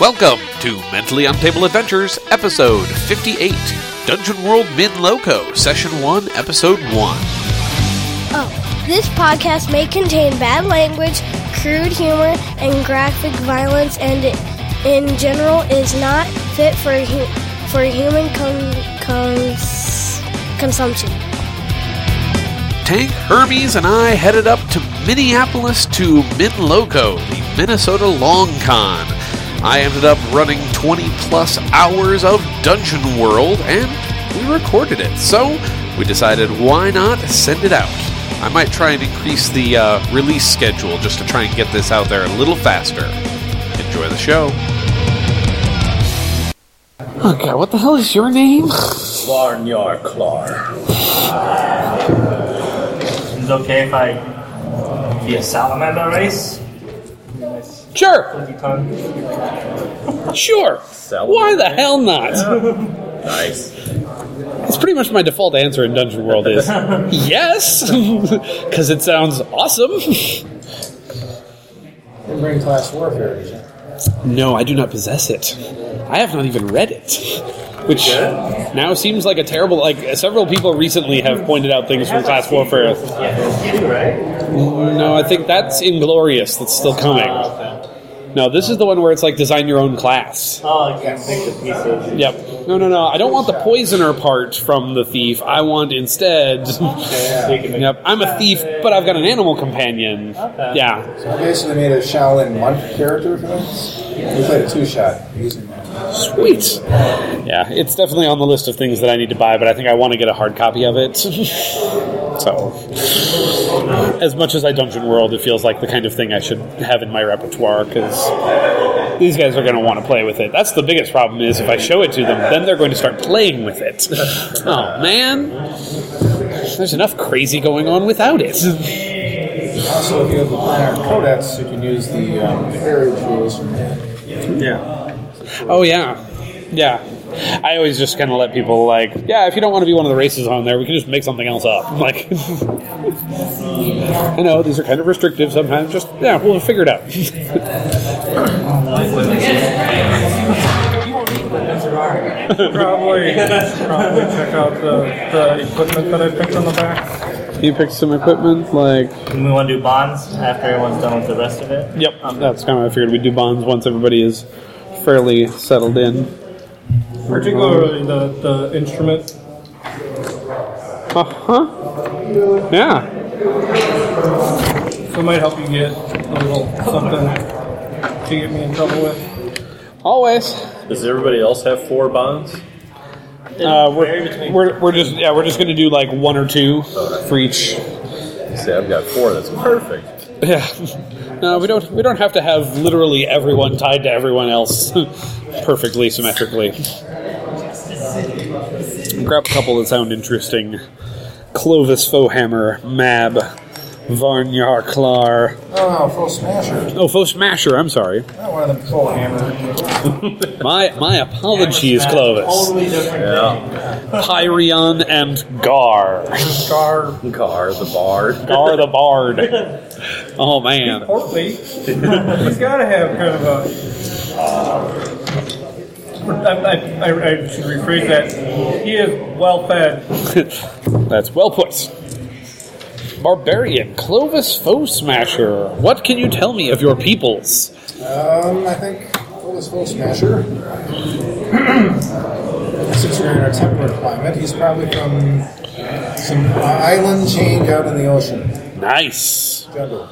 Welcome to Mentally Untable Adventures, Episode 58 Dungeon World Min Loco, Session 1, Episode 1. Oh, this podcast may contain bad language, crude humor, and graphic violence, and it, in general is not fit for hu- for human con- cons- consumption. Tank, Hermes, and I headed up to Minneapolis to Min Loco, the Minnesota Long Con. I ended up running 20 plus hours of Dungeon World, and we recorded it. So we decided why not send it out. I might try and increase the uh, release schedule just to try and get this out there a little faster. Enjoy the show. Oh god, what the hell is your name? Barnyard Clar. Is it okay if I be a salamander race? Sure, Fuzzy tongue. sure. Why the hell not? Nice. That's pretty much my default answer in Dungeon World is yes, because it sounds awesome. Didn't bring class warfare, did you? No, I do not possess it. I have not even read it, which now seems like a terrible. Like several people recently have pointed out things from Class Warfare. right? No, I think that's Inglorious. That's still coming. No, this is the one where it's like design your own class. Oh, I can make the pieces. Yep. No, no, no. I don't want the poisoner part from the thief. I want instead. So you Yep. I'm a thief, but I've got an animal companion. Yeah. So I basically made a Shaolin monk character for this. We played a two shot using that. Sweet. Yeah, it's definitely on the list of things that I need to buy, but I think I want to get a hard copy of it. so, as much as I Dungeon World, it feels like the kind of thing I should have in my repertoire because these guys are going to want to play with it. That's the biggest problem is if I show it to them, then they're going to start playing with it. oh man, there's enough crazy going on without it. Also, if you have the Planarch Codex, you can use the um, fairy tools from. Yeah. Oh yeah, yeah. I always just kind of let people like, yeah, if you don't want to be one of the races on there, we can just make something else up. Like, I know these are kind of restrictive sometimes. Just yeah, we'll figure it out. Probably, probably check out the, the equipment that I picked on the back. you picked some equipment, like, And we want to do bonds after everyone's done with the rest of it. yep, um, that's kind of what I figured we'd do bonds once everybody is fairly settled in. Particularly the, the instrument. Uh huh. Yeah. So it might help you get a little something to get me in trouble with. Always. Does everybody else have four bonds? Uh, we're, we're, we're just yeah we're just gonna do like one or two for each See, I've got four. That's perfect. Yeah. No, we don't. We don't have to have literally everyone tied to everyone else perfectly symmetrically. Grab a couple that sound interesting. Clovis Fohammer, Mab, Varnyar Klar. Oh, full smasher. Oh, Foe Smasher. I'm sorry. Not one of them full hammer. My my apologies, Clovis. Totally different. Yeah. Pyrian and Gar. Gar, Gar, the bard. Gar the Bard. Oh man. portly. He's got to have kind of a. I, I, I, I should rephrase that. He is well fed. That's well put. Barbarian, Clovis Foe Smasher. What can you tell me of your peoples? Um, I think full is full smasher. Since we're in our temperate climate, he's probably from some uh, island change out in the ocean. Nice. Jungle.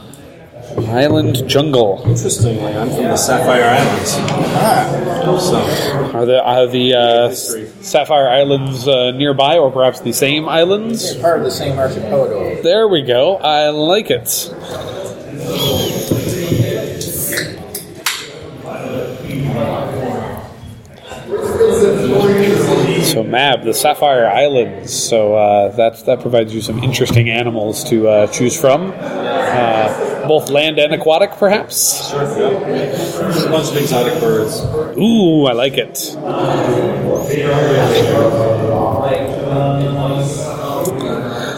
Island jungle. Interestingly, I'm from the Sapphire Islands. Ah, So, Are the are the uh, Sapphire Islands uh, nearby, or perhaps the same islands? They're part of the same archipelago. There we go. I like it. So Mab, the Sapphire Islands. So uh, that that provides you some interesting animals to uh, choose from, uh, both land and aquatic, perhaps. a bunch of exotic birds. Ooh, I like it.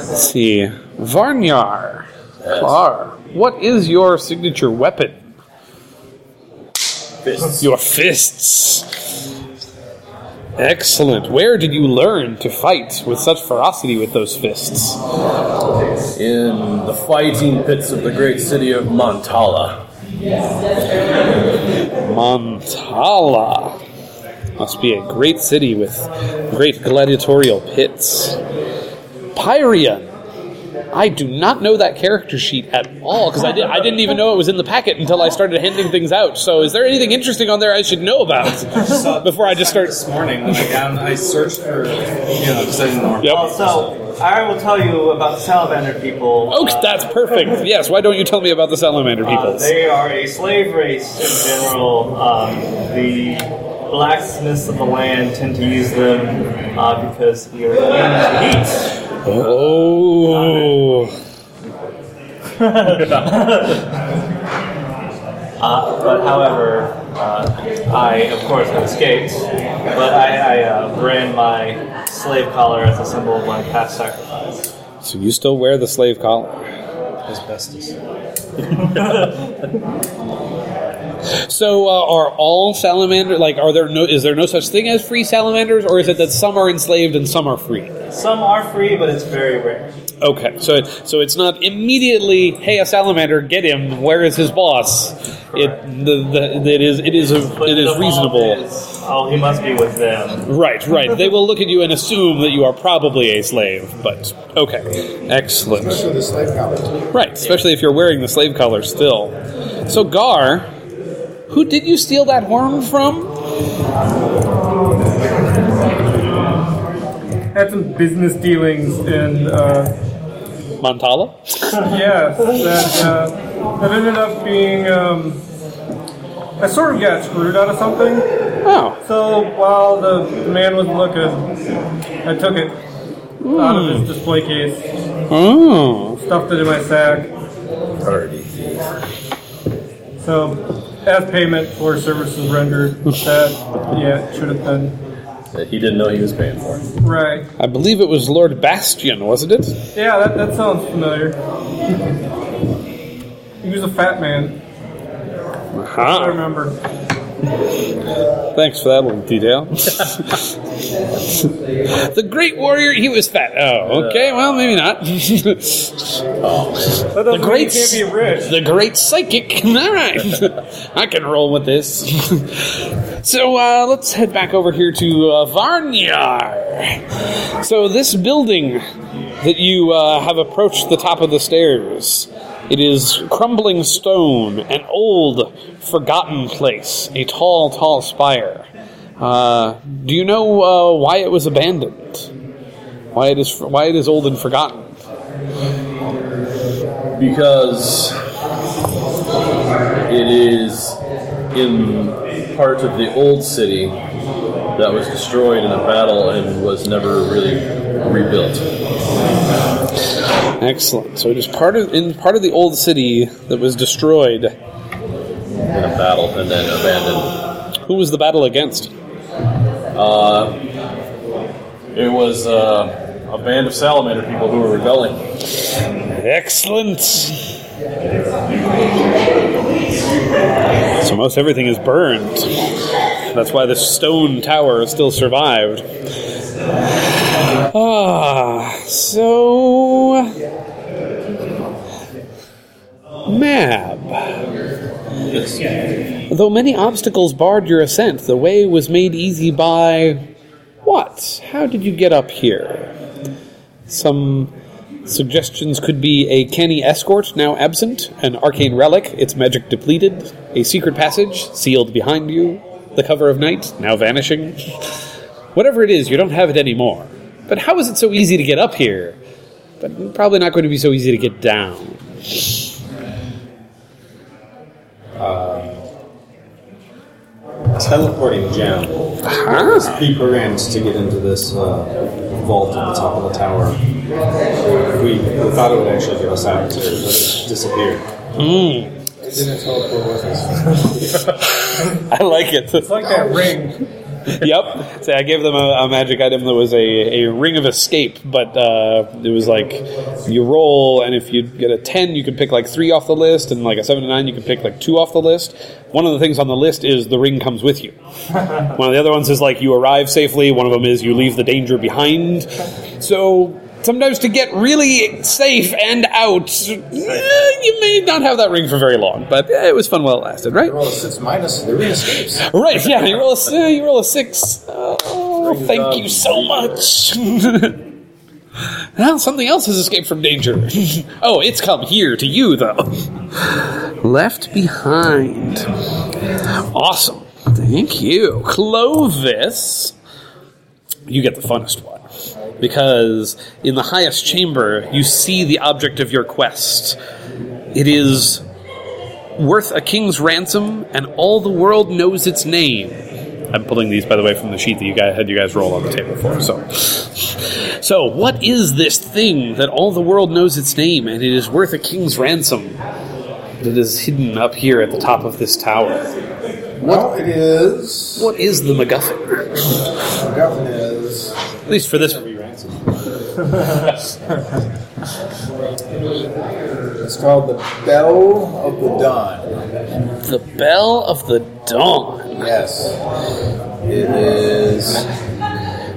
Let's see, Varnyar, Klar. What is your signature weapon? Fists. Your fists. Excellent. Where did you learn to fight with such ferocity with those fists? In the fighting pits of the great city of Montala. Montala. Must be a great city with great gladiatorial pits. Pyrian. I do not know that character sheet at all because I, did, I didn't even know it was in the packet until I started handing things out. So, is there anything interesting on there I should know about before I just start? This morning, when I got I searched for, you know, because I didn't know. Yep. So, I will tell you about the salamander people. Oh, that's perfect. Yes. Why don't you tell me about the salamander Uh, peoples? they are a slave race in general. Um, the blacksmiths of the land tend to use them uh, because we are immune to heat. Oh. Uh, but however, uh, I of course have escaped. But I, I uh, brand my slave collar as a symbol of my past sacrifice. So you still wear the slave collar? Asbestos. So uh, are all salamander like are there no is there no such thing as free salamanders or is it that some are enslaved and some are free? Some are free, but it's very rare. Okay, so so it's not immediately hey a salamander get him where is his boss? It the, the it is it is a, But it the is default reasonable. is, oh, he must be with them. Right, right. They will look at you and assume that you are probably a slave, but okay. Excellent. Especially the slave collar. Right, especially if you're wearing the slave collar still. So, Gar, who did you steal that horn from? Had some business dealings in uh, Montala? yeah, that uh, that ended up being um, I sort of got screwed out of something. Oh, So while the, the man was looking, I took it out of his display case, oh. stuffed it in my sack. Party. So as payment for services rendered, that yeah should have been That he didn't know he was paying for. right. I believe it was Lord Bastion, wasn't it? Yeah, that, that sounds familiar. He was a fat man. Uh-huh. I Huh. remember. Thanks for that little detail. the great warrior, he was fat. Oh, okay, well, maybe not. That doesn't The great, can't be rich. the great psychic. All right, I can roll with this. so uh, let's head back over here to uh, Varnyar. So this building that you uh, have approached the top of the stairs, it is crumbling stone, an old, forgotten place, a tall, tall spire. Uh, do you know uh, why it was abandoned? Why it is why it is old and forgotten? Because it is in part of the old city that was destroyed in a battle and was never really rebuilt. Excellent. So it is part of in part of the old city that was destroyed. in a battle and then abandoned. Who was the battle against? It was uh, a band of salamander people who were rebelling. Excellent. So most everything is burned. That's why the stone tower still survived. Ah, so Mab. Though many obstacles barred your ascent, the way was made easy by what? How did you get up here? Some suggestions could be a canny escort now absent, an arcane relic, its magic depleted, a secret passage sealed behind you, the cover of night now vanishing. Whatever it is, you don't have it anymore. But how is it so easy to get up here? But probably not going to be so easy to get down. Um, teleporting gem. Uh-huh. Pre-programmed to get into this uh, vault at the top of the tower. We, we thought it would actually get us out too, but it disappeared. Hmm. It didn't teleport with us. I like it. It's like that ring. yep. So I gave them a, a magic item that was a, a ring of escape, but uh, it was like you roll, and if you get a 10, you can pick like three off the list, and like a 7 to 9, you can pick like two off the list. One of the things on the list is the ring comes with you. One of the other ones is like you arrive safely, one of them is you leave the danger behind. So sometimes to get really safe and out, eh, you may not have that ring for very long, but eh, it was fun while it lasted, right? You Roll a six minus the ring escapes. Right, yeah, you roll a, uh, you roll a six. Oh, thank you so much. now something else has escaped from danger. oh, it's come here to you, though. Left behind. Awesome. Thank you. Clovis. You get the funnest one. Because in the highest chamber, you see the object of your quest. It is worth a king's ransom, and all the world knows its name. I'm pulling these, by the way, from the sheet that you guys had you guys roll on the table for. So, so what is this thing that all the world knows its name, and it is worth a king's ransom? That is hidden up here at the top of this tower. Well, it is. What is the MacGuffin? MacGuffin is. At least for this. It's called the Bell of the Dawn. The Bell of the Dawn. Yes. It is.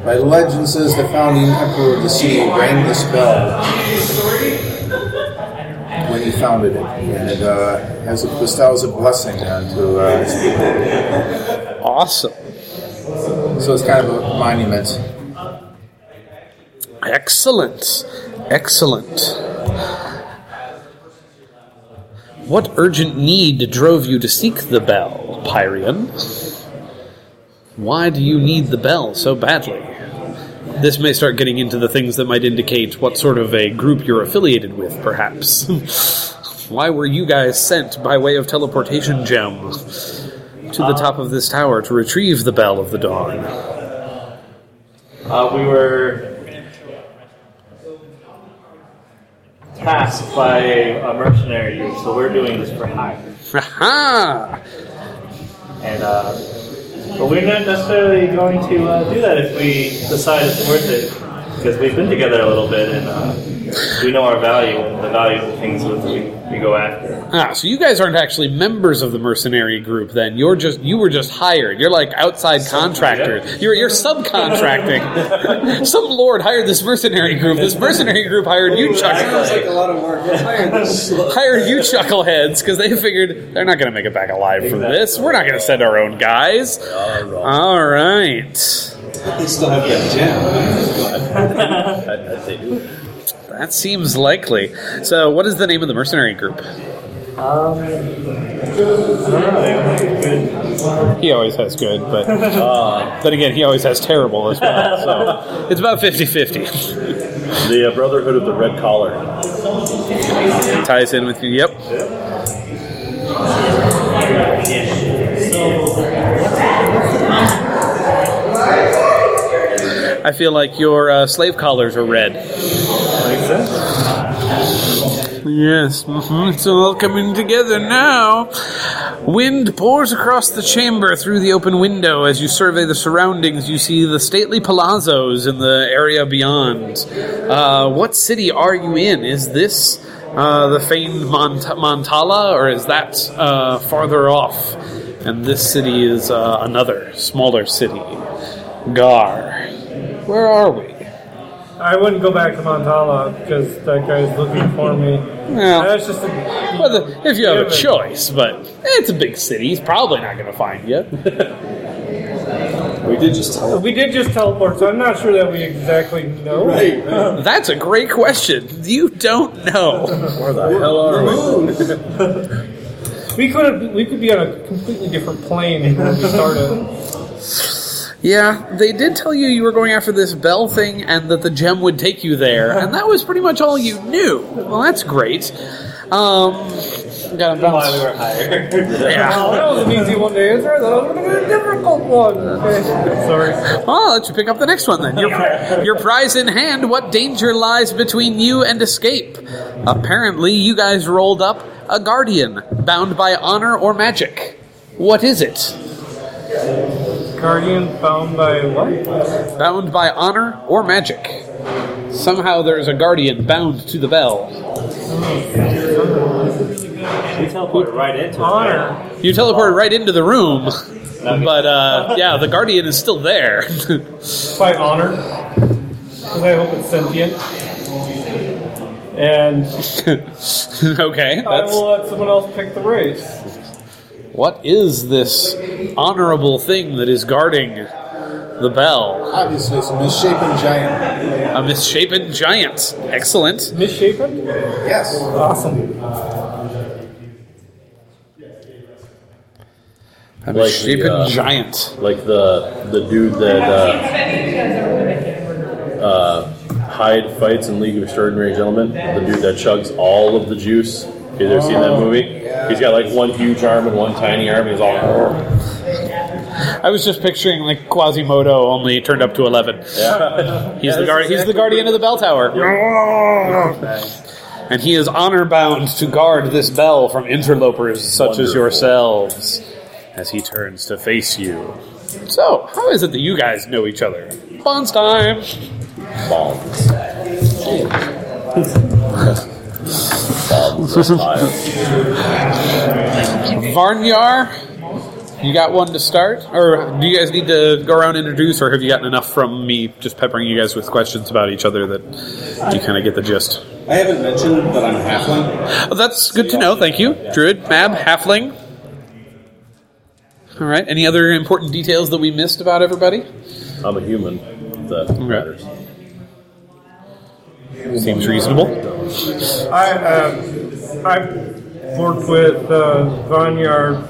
My legend says the founding emperor of the city rang this bell when he founded it, and it uh, has a, bestows a blessing onto uh, its people. Awesome. So it's kind of a monument. Excellent. Excellent. What urgent need drove you to seek the bell, Pyrian? Why do you need the bell so badly? This may start getting into the things that might indicate what sort of a group you're affiliated with, perhaps. Why were you guys sent by way of teleportation gem to the top of this tower to retrieve the bell of the dawn? Uh, we were tasked by a, mercenary group, so we're doing this for hire. Aha! And uh, but we're not necessarily going to uh, do that if we decide it's worth it, because we've been together a little bit and uh, we know our value and the value of the things that we, we go after. Ah, so you guys aren't actually members of the mercenary group then. You're just you were just hired. You're like outside contractors. You're you're subcontracting. Some lord hired this mercenary group. This mercenary group hired you chuckleheads. a lot of work. Hired you chuckleheads because they figured they're not going to make it back alive from this. We're not going to send our own guys. All right. They still have that gem. I, I think That seems likely. So, what is the name of the mercenary group? Um, I don't know. They have good. He always has good, but then again, he always has terrible as well. So it's about 50 50. the uh, Brotherhood of the Red Collar. Ties in with you. Yep. I feel like your uh, slave collars are red. Yes, mhm, it's all coming together now. Wind pours across the chamber through the open window. As you survey the surroundings, you see the stately palazzos in the area beyond. Uh, what city are you in? Is this uh, the famed Mont- Montala, or is that uh, farther off? And this city is uh, another, smaller city. Gar. Where are we? I wouldn't go back to Montala because that guy's looking for me. Well, That's just a, Well, the, if you have a choice, but it's a big city. He's probably not going to find you. We did just tell We did just teleport, so I'm not sure that we exactly know. Right, right. That's a great question. You don't know. Where the hell are we? We could have, we could be on a completely different plane when we started. Yeah, they did tell you you were going after this bell thing and that the gem would take you there, and that was pretty much all you knew. Well, that's great. Um, got to Why bounce. we were hired. Yeah. Oh, that was an easy one to answer. That was going to be a difficult one. Sorry. Well, I'll let you pick up the next one then. Your, your prize in hand. What danger lies between you and escape? Apparently, you guys rolled up a guardian bound by honor or magic. What is it? Guardian bound by what? Bound by honor or magic. Somehow there is a guardian bound to the bell. We teleported right into it. Honor. You teleported right into the room, but uh, yeah, the guardian is still there. By honor. Because I hope it's sentient. And okay, I that's will let someone else pick the race. What is this honorable thing that is guarding the bell? Obviously, it's a misshapen giant. A misshapen giant. Excellent. Misshapen? Yes. Awesome. A Like the, misshapen uh, giant. Like the the dude that uh, uh, Hyde fights in League of Extraordinary Gentlemen. The dude that chugs all of the juice. You ever seen that oh. movie? He's got like one huge arm and one tiny arm. He's all. I was just picturing like Quasimodo only turned up to eleven. Yeah. He's the guard. He's the guardian of the bell tower, and he is honor bound to guard this bell from interlopers such as Wonderful. yourselves. As he turns to face you. So, how is it that you guys know each other? Bonds time. Bombs. Bombs. Varnyar, you got one to start, or do you guys need to go around and introduce, or have you gotten enough from me just peppering you guys with questions about each other that you kind of get the gist? I haven't mentioned that I'm a halfling. Oh, that's good to know. Thank you, Druid, Mab, Halfling. All right. Any other important details that we missed about everybody? I'm a human. That matters. Seems reasonable. I uh, I worked with uh,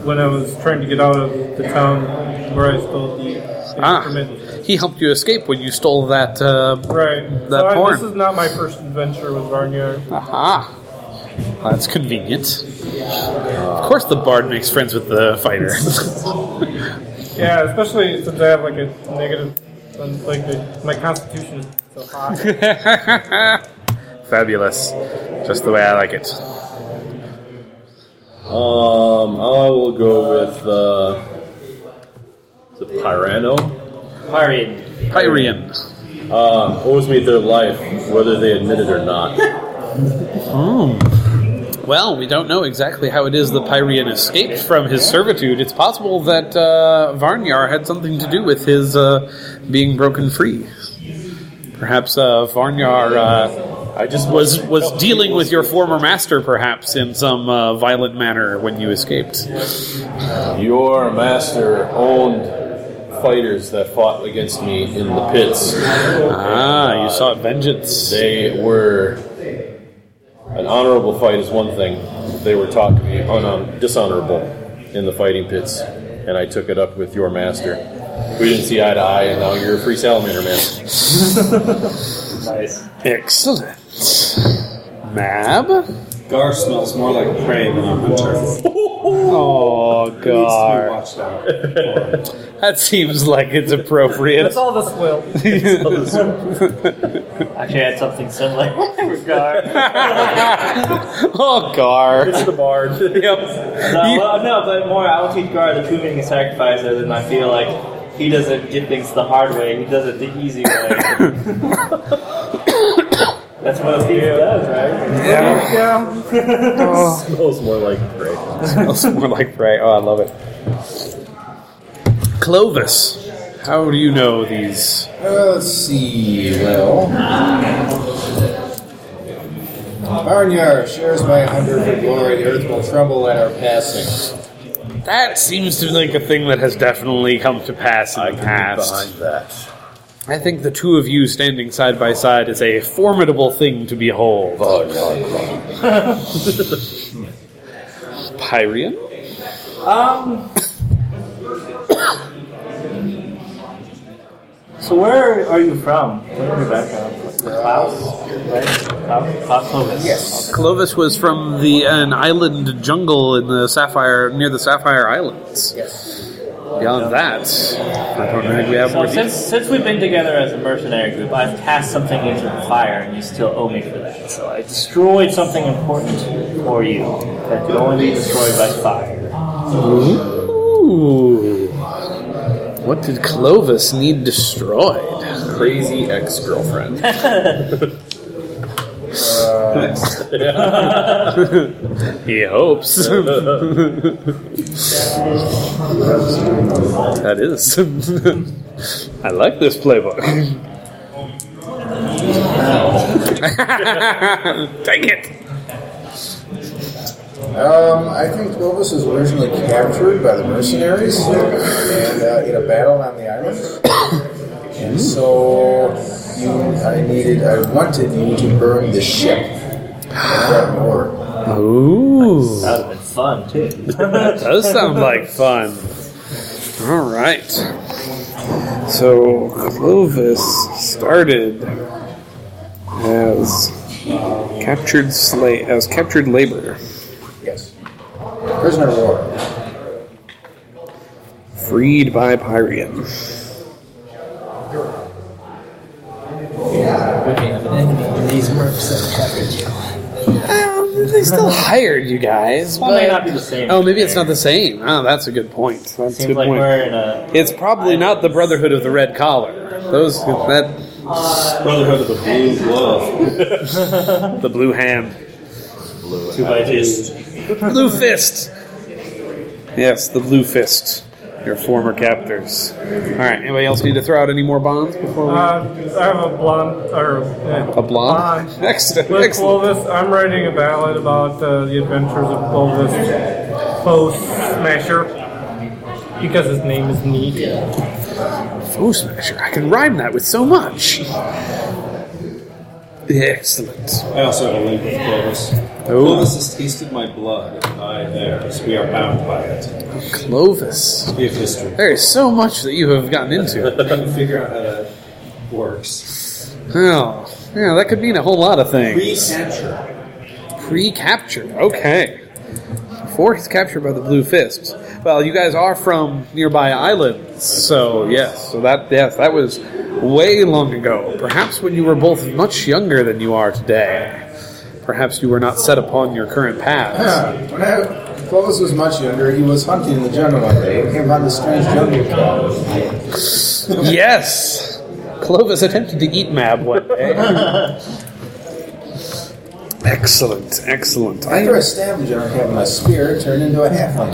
when I was trying to get out of the town where I stole the Ah, he helped you escape when you stole that. Uh, Right. That so I, this is not my first adventure with Varnyar. aha. That's convenient. Of course, the bard makes friends with the fighter. Yeah, especially since I have like a negative, um, like the, my constitution is so high. Fabulous. Just the way I like it. Um, I will go with uh, the Pyrano. Parian. Pyrian. Uh, owes me their life, whether they admit it or not. Well, we don't know exactly how it is the Pyrian escaped from his servitude. It's possible that uh, Varnyar had something to do with his uh, being broken free. Perhaps uh, Varnyar uh, I just was was dealing with your former master, perhaps in some uh, violent manner when you escaped. Your master owned fighters that fought against me in the pits. Ah, you sought vengeance. They were an honorable fight is one thing. They were taught to be un- dishonorable in the fighting pits, and I took it up with your master. We didn't see eye to eye, and now you're a free salamander man. Nice. Excellent. Mab? Gar smells more like prey than a hunter. Oh, God. to be Gar. watched out. That seems like it's appropriate. That's all this will. Actually, I had something similar. Oh, Gar. oh, Gar. It's the bard. No, well, no, but more, I will teach Gar the true meaning of sacrifice, as in I feel like he doesn't get things the hard way, he does it the easy way. That's what a thief does, right? yeah. yeah smells more like prey. smells more like prey. Oh, I love it. Clovis, how do you know these? Uh, let's see. Well, Barnyard shares my hunger for glory. The earth will tremble at our passing. That seems to be like a thing that has definitely come to pass in I the past. behind that. I think the two of you standing side by side is a formidable thing to behold. Pyrian? Um. So where are you from? Where are your background? Klaus, right? Klaus, Klaus Clovis. Yes. Clovis was from the an island jungle in the Sapphire near the Sapphire Islands. Yes. Beyond that, I don't think we have more So since since we've been together as a mercenary group, I've cast something into the fire, and you still owe me for that. So I destroyed something important for you that could only be destroyed by fire. Ooh. What did Clovis need destroyed? Crazy ex girlfriend. He hopes. that is. I like this playbook. Dang it! Um, I think Clovis was originally captured by the mercenaries and uh, in a battle on the island. And so you, I needed, I wanted you to burn the ship. That war. Ooh, That would have been fun too. that does sound like fun. All right. So Clovis started as captured slave, as captured labor, Yes. Prisoner of war. freed by Pyrian. Um, they still hired you guys. Well, may but- not be the same. Oh, maybe it's not the same. Oh, that's a good point. That's a good like point. we're in a It's probably not the Brotherhood of the Red Collar. Those that Brotherhood of the Blue Glove. the Blue Hand, two by two. Blue Fist. Yes, the Blue Fist. Your former captors. All right. Anybody else need to throw out any more bonds before we? Uh, I have a blonde or uh, a blonde. Excellent. With Excellent. Clovis, I'm writing a ballad about uh, the adventures of Clovis, Foe Smasher, because his name is neat. Foe Smasher. I can rhyme that with so much. Excellent. I also have a link with Clovis. Oh. Clovis has tasted my blood, and I theirs. We are bound by it. Clovis. We have history. There is so much that you have gotten into. I can figure out how that works. Oh, yeah, that could mean a whole lot of things. Pre-capture. Pre-captured. Okay. Before he's captured by the Blue Fist. Well, you guys are from nearby islands, so yes. So that yes, that was way long ago. Perhaps when you were both much younger than you are today. Perhaps you were not set upon your current paths. Yeah. When I, Clovis was much younger, he was hunting in the jungle one day and came upon this strange jungle cat. Yes. Clovis attempted to eat Mab one day. excellent, excellent. After I stabbed the jungle cat with my spear, it turned into a halfling.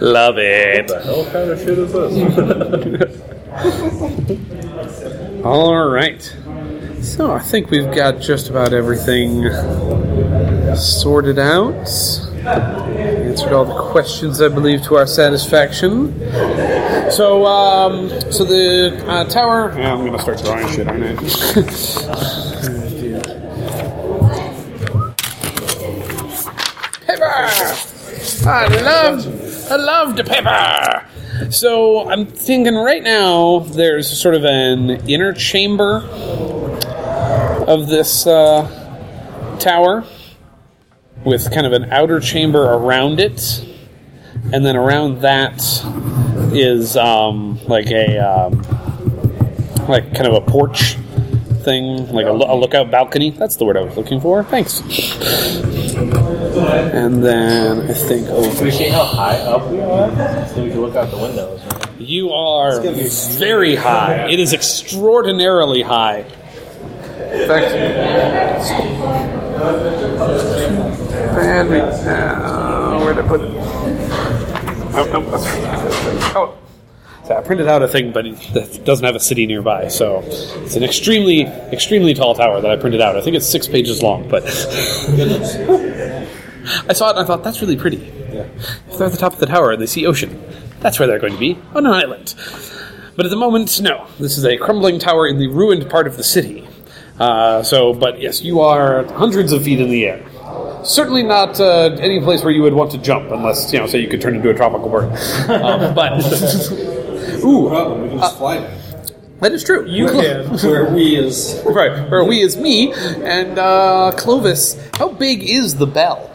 Love it. What kind of shit is this? All right. So I think we've got just about everything sorted out. Answered all the questions, I believe, to our satisfaction. So, um, so the uh, tower. Yeah, I'm gonna start drawing shit, aren't I? paper. I love, I love the paper. So I'm thinking right now there's sort of an inner chamber of this uh, tower with kind of an outer chamber around it, and then around that is um, like a um, like kind of a porch thing, like a, lo- a lookout balcony. That's the word I was looking for. Thanks. And then I think over Appreciate how high up we are, so we can look out the windows. Right? You are very high. It is extraordinarily high. Fact, bad. we- Uh, where'd I put it? Oh, oh. So I printed out a thing, but it doesn't have a city nearby. So it's an extremely, extremely tall tower that I printed out. I think it's six pages long, but I saw it and I thought that's really pretty. If they're at the top of the tower and they see ocean, that's where they're going to be on an island. But at the moment, no. This is a crumbling tower in the ruined part of the city. Uh, so, but yes, you are hundreds of feet in the air. Certainly not uh, any place where you would want to jump, unless you know, say you could turn into a tropical bird. Um, but ooh, Problem, we can just fly down. that is true. You can. Where we is right? Or we is me and uh, Clovis. How big is the bell?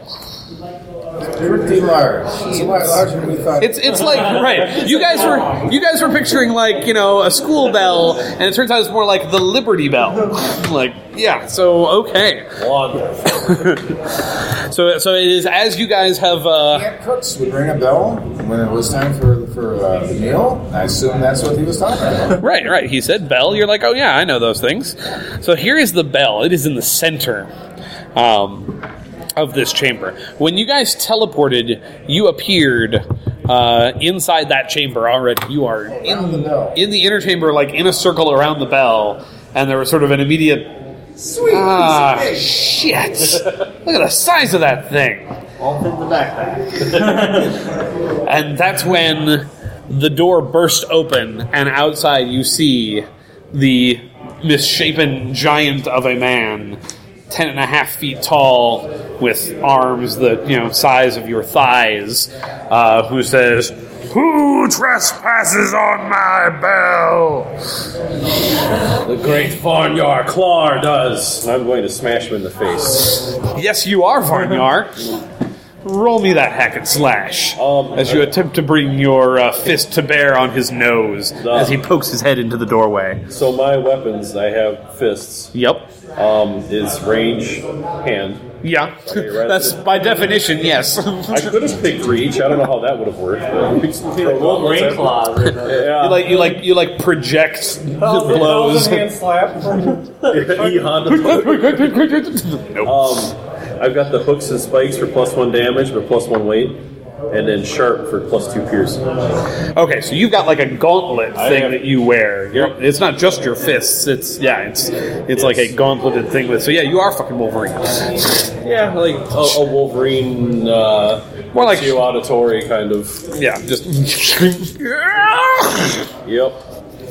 Pretty large. It's a lot larger than we thought. It's it's like right. You guys were you guys were picturing like you know a school bell, and it turns out it's more like the Liberty Bell. like yeah, so okay. so so it is as you guys have. Uh, Cooks would ring a bell when it was time for for uh, the meal. I assume that's what he was talking about. Right, right. He said bell. You're like, oh yeah, I know those things. So here is the bell. It is in the center um, of this chamber. When you guys teleported, you appeared uh, inside that chamber already. You are the in bell. in the inner chamber, like in a circle around the bell, and there was sort of an immediate. Sweet Ah, shit! Look at the size of that thing. All in the backpack. And that's when the door burst open, and outside you see the misshapen giant of a man, ten and a half feet tall, with arms the you know size of your thighs, uh, who says, "Who trespasses on my bell?" The great Farnyar Clar does. I'm going to smash him in the face. Yes, you are Varnyar. Roll me that hack and slash Um, as you attempt to bring your uh, fist to bear on his nose as he pokes his head into the doorway. So my weapons, I have fists. Yep. Um, is range, hand. Yeah. That's by definition, yes. I could have picked reach. I don't know how that would have worked. But Rain claws. Yeah. you like you like you like project blows. hand slap. E Honda. nope. Um, I've got the hooks and spikes for plus one damage, but plus one weight, and then sharp for plus two pierce. Okay, so you've got like a gauntlet thing have- that you wear. You're, it's not just your fists. It's yeah, it's it's like a gauntleted thing with. So yeah, you are fucking Wolverine. Yeah, like a, a Wolverine, uh, More like- Geo auditory kind of. Yeah, just Yep.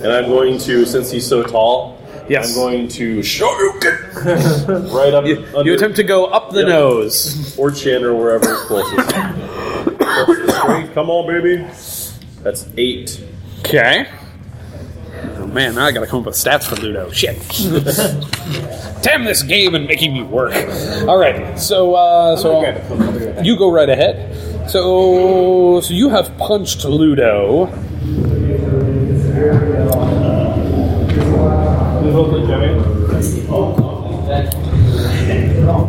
And I'm going to, since he's so tall, Yes. I'm going to Shoryuken right up you, under you attempt to go up the Yep. nose. or chin or wherever it's closest. Straight. Come on, baby. That's eight. Okay. Oh man, now I gotta come up with stats for Ludo. Shit. Damn this game and making me work. Alright, so uh so you go right ahead. So so you have punched Ludo.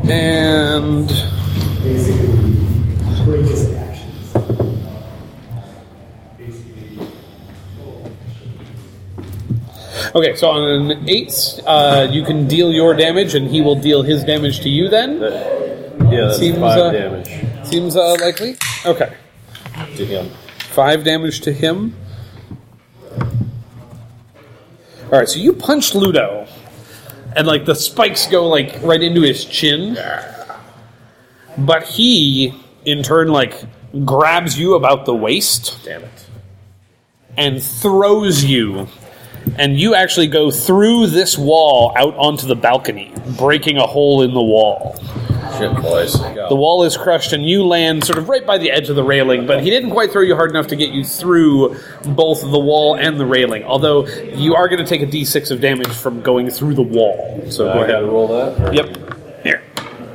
And basically. Okay, so on an eight, uh, you can deal your damage, and he will deal his damage to you. Then Yeah, that's Seems, five uh, damage seems uh, likely. Okay, to him. five damage to him. All right, so you punch Ludo, and like the spikes go like right into his chin, but he in turn like grabs you about the waist Damn it. and throws you. And you actually go through this wall out onto the balcony, breaking a hole in the wall. Shit, boys. The wall is crushed, and you land sort of right by the edge of the railing, but he didn't quite throw you hard enough to get you through both the wall and the railing. Although you are going to take a d6 of damage from going through the wall. So go I gotta ahead. roll that. Yep. Here.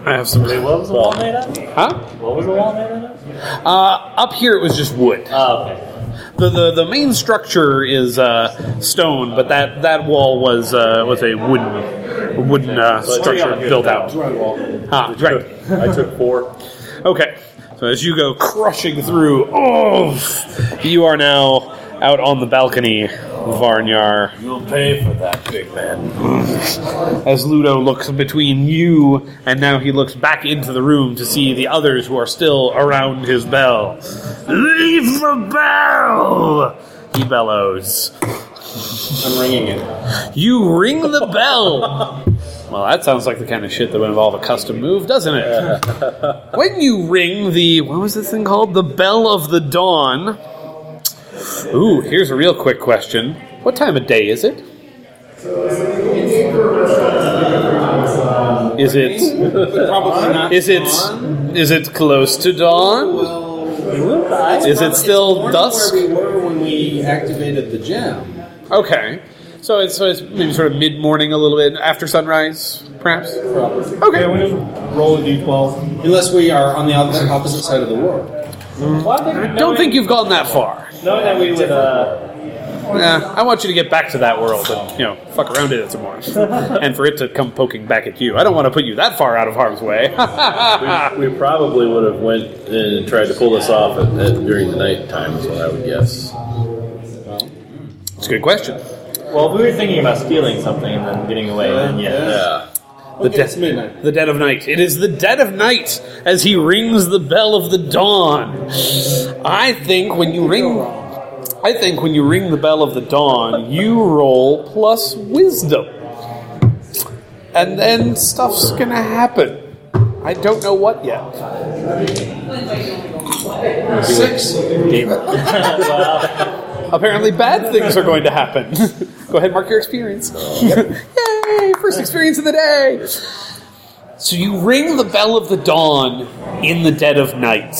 I have some. Wait, what was the wall made of? Huh? What was the wall made of? Uh, up here it was just wood. Oh, okay. The, the the main structure is uh, stone, but that, that wall was uh, was a wooden wooden uh, structure built out. Ah, right. I took four. Okay. So as you go crushing through, oh, you are now out on the balcony, Varnyar. You'll pay for that, big man. As Ludo looks between you, and now he looks back into the room to see the others who are still around his bell. Leave the bell! He bellows. I'm ringing it. You ring the bell! Well, that sounds like the kind of shit that would involve a custom move, doesn't it? when you ring the, what was this thing called? The Bell of the Dawn. Ooh, here's a real quick question. What time of day is it? Is it Probably not. is it is it close to dawn? Is it still dusk? Where we were when we activated the gem. Okay. So it's so it's maybe sort of mid morning, a little bit after sunrise, perhaps. Okay. Yeah, we just roll a d12. Unless we are on the other- opposite side of the world. Well, I think Don't think you've gone that far. Knowing that we would. Uh, Yeah, I want you to get back to that world and you know fuck around in it some more, and for it to come poking back at you. I don't want to put you that far out of harm's way. We probably would have went in and tried to pull this off at, at, during the night time, is what I would guess. It's a good question. well, if we were thinking about stealing something and then getting away, then yeah. Yeah. The, Okay, it's midnight. the dead of night. It is the dead of night as he rings the bell of the dawn. I think when you ring, I think when you ring the bell of the dawn, you roll plus wisdom, and then stuff's gonna happen. I don't know what yet. Six. Apparently, bad things are going to happen. Go ahead, mark your experience. Yay! First experience of the day. So you ring the bell of the dawn in the dead of night.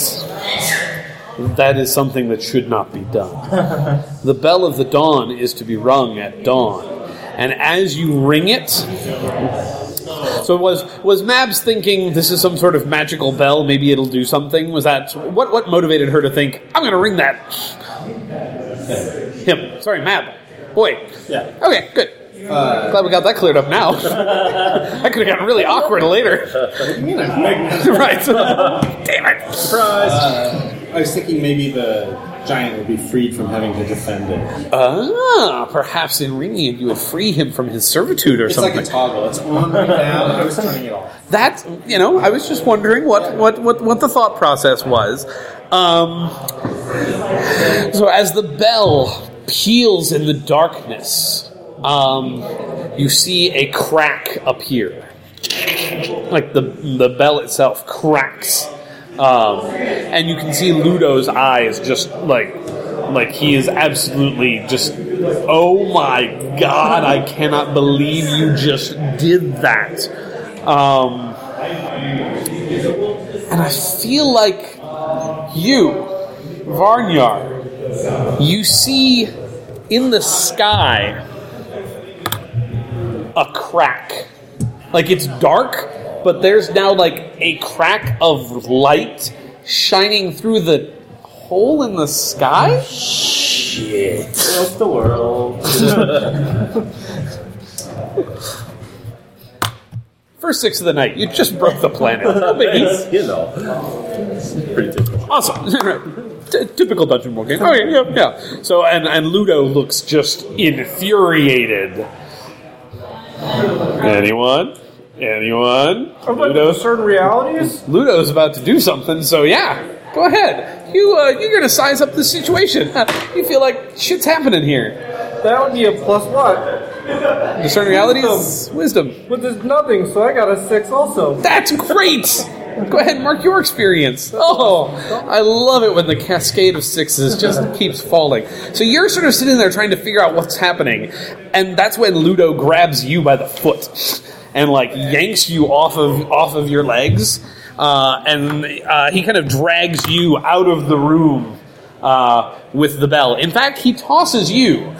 That is something that should not be done. the bell of the dawn is to be rung at dawn. And as you ring it, so was was Mabs thinking this is some sort of magical bell? Maybe it'll do something. Was that what? What motivated her to think I'm going to ring that? Him. Sorry, Mab. Boy. Yeah. Okay. Good. Glad we got that cleared up now. that could have gotten really awkward later. right. Damn it. Uh, I was thinking maybe the giant would be freed from having to defend it. Ah, perhaps in ringing it, you would free him from his servitude or It's something. like a toggle. It's on right now. I was turning it off. that you know, I was just wondering what what what, what the thought process was. Um, so as the bell peals in the darkness, um, you see a crack appear, like the the bell itself cracks, um, and you can see Ludo's eyes just like like he is absolutely just oh my god i cannot believe you just did that. Um, and i feel like you varnyar you see in the sky a crack. Like it's dark but there's now like a crack of light shining through the hole in the sky shit What's the world? First six of the night, you just broke the planet. No biggie. You know. Pretty typical. Awesome. T- typical dungeon world game. Okay, yeah, yeah. So and and Ludo looks just infuriated. Anyone? Anyone? About Ludo. certain realities? Ludo's about to do something. So yeah, go ahead. You uh, you're gonna size up the situation. You feel like shit's happening here. That would be a plus what? Discern realities, wisdom. But there's nothing, so I got a six also. That's great. Go ahead and mark your experience. Oh, I love it when the cascade of sixes just keeps falling. So you're sort of sitting there trying to figure out what's happening, and that's when Ludo grabs you by the foot and like yanks you off of off of your legs, uh, and uh, he kind of drags you out of the room uh, with the bell. In fact, he tosses you.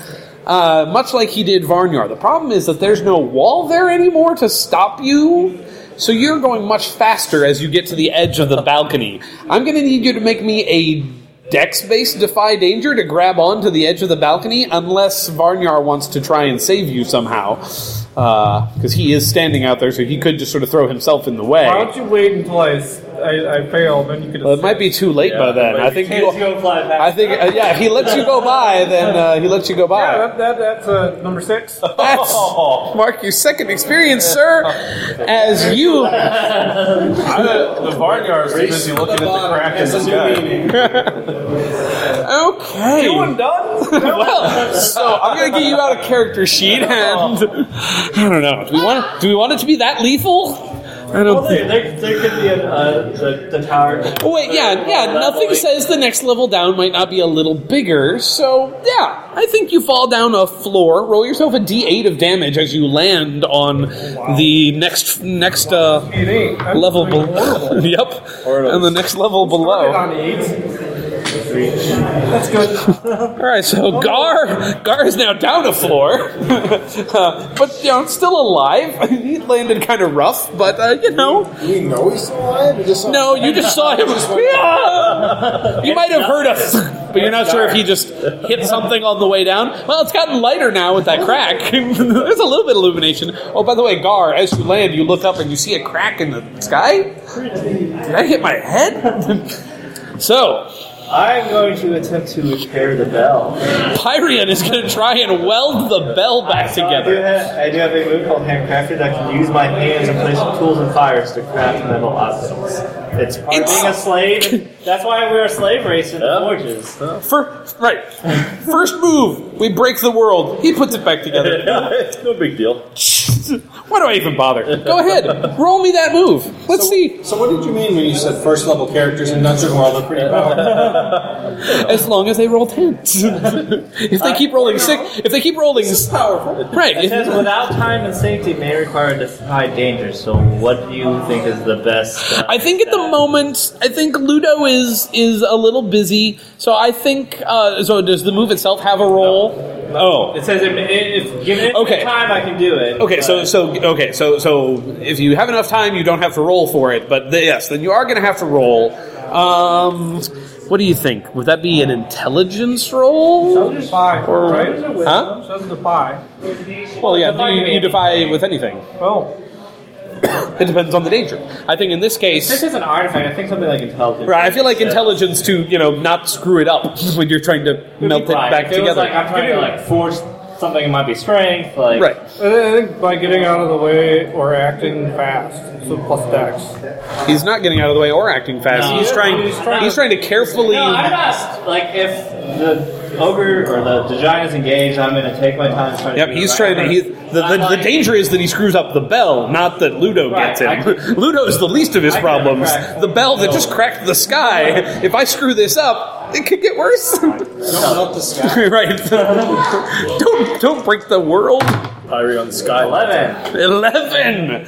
Uh, much like he did Varnyar. The problem is that there's no wall there anymore to stop you. So you're going much faster as you get to the edge of the balcony. I'm going to need you to make me a dex-based defy danger to grab onto the edge of the balcony, unless Varnyar wants to try and save you somehow, uh, because he is standing out there, so he could just sort of throw himself in the way. Why don't you wait until I, I, I fail, then you can. Well, it might be too late by then. I think Can't you. go fly past I think uh, yeah. If he lets you go by, then uh, he lets you go by. Yeah, that, that, that's uh, number six. That's Mark, your second experience, sir. As you, The Varnyar's too busy looking at the crack in the sky. okay. Doing done? Well, so I'm gonna get you out a character sheet, and I don't know. Do we want? Do we want it to be that lethal? I don't Well, think. there, there, there could be a, uh, the, the tower. Oh, wait, yeah, yeah. Nothing says the next level down might not be a little bigger. So yeah, I think you fall down a floor. Roll yourself a D8 of damage as you land on the next next uh, It ain't. I'm level doing below. horrible. yep, and the next level below. On That's good. All right, so Gar Gar is now down a floor, uh, but you know still alive. he landed kind of rough, but uh, you know, Do we know he's still alive? We just saw no, you just saw him. Yeah! You might have heard us, but you're not sure if he just hit something on the way down. Well, it's gotten lighter now with that crack. There's a little bit of illumination. Oh, by the way, Gar, as you land, you look up and you see a crack in the sky. Did I hit my head? so. I'm going to attempt to repair the bell. Pyrian is going to try and weld the bell back So I do, together. have, I do have a move called Handcrafted. I can use my hands and place some tools and fires to craft metal objects. It's part of It's- being a slave. That's why we're a slave race in the forges. Fir- right. First move, we break the world. He puts it back together. it's no big deal. Why do I even bother? Go ahead. Roll me that move. Let's see. So what did you mean when you said first level characters in Dungeon World are pretty powerful? As long as they roll tens. if they keep rolling six, if they keep rolling, powerful. right? It says if- without time and safety may require defy danger. So what do you think is the best? uh, I think at the moment, I think Ludo is is a little busy. So I think. Uh, so does the move itself have a roll? Oh, It says if, if given it Okay. time, I can do it. Okay, so but- so okay, so so if you have enough time, you don't have to roll for it. But the, yes, then you are going to have to roll. Um, what do you think? Would that be an intelligence roll? Says defy, Or- right? Huh? Says defy. Well, yeah, Defy you, you defy with anything. Oh, It depends on the danger. I think in this case, This is an artifact. I think something like intelligence. right? I feel like intelligence to you know not screw it up when you're trying to melt it Right. back If it was together. like I'm trying to like force something. It might be strength. Like right. I think by getting out of the way or acting fast, so plus dex. He's not getting out of the way or acting fast. No. he's trying. He's trying- He's trying to carefully. No, I'm not like if the ogre or the, the giant is engaged, I'm going to take my time. Trying Yep, to he's trying to. He, the, the, the danger is that he screws up the bell, not that Ludo Right, gets him. I can- Ludo's the least of his I problems. The bell that just cracked the sky. If I screw this up, it could get worse. Don't melt the sky. right? don't don't break the world. Pyre on the sky. Eleven. Eleven.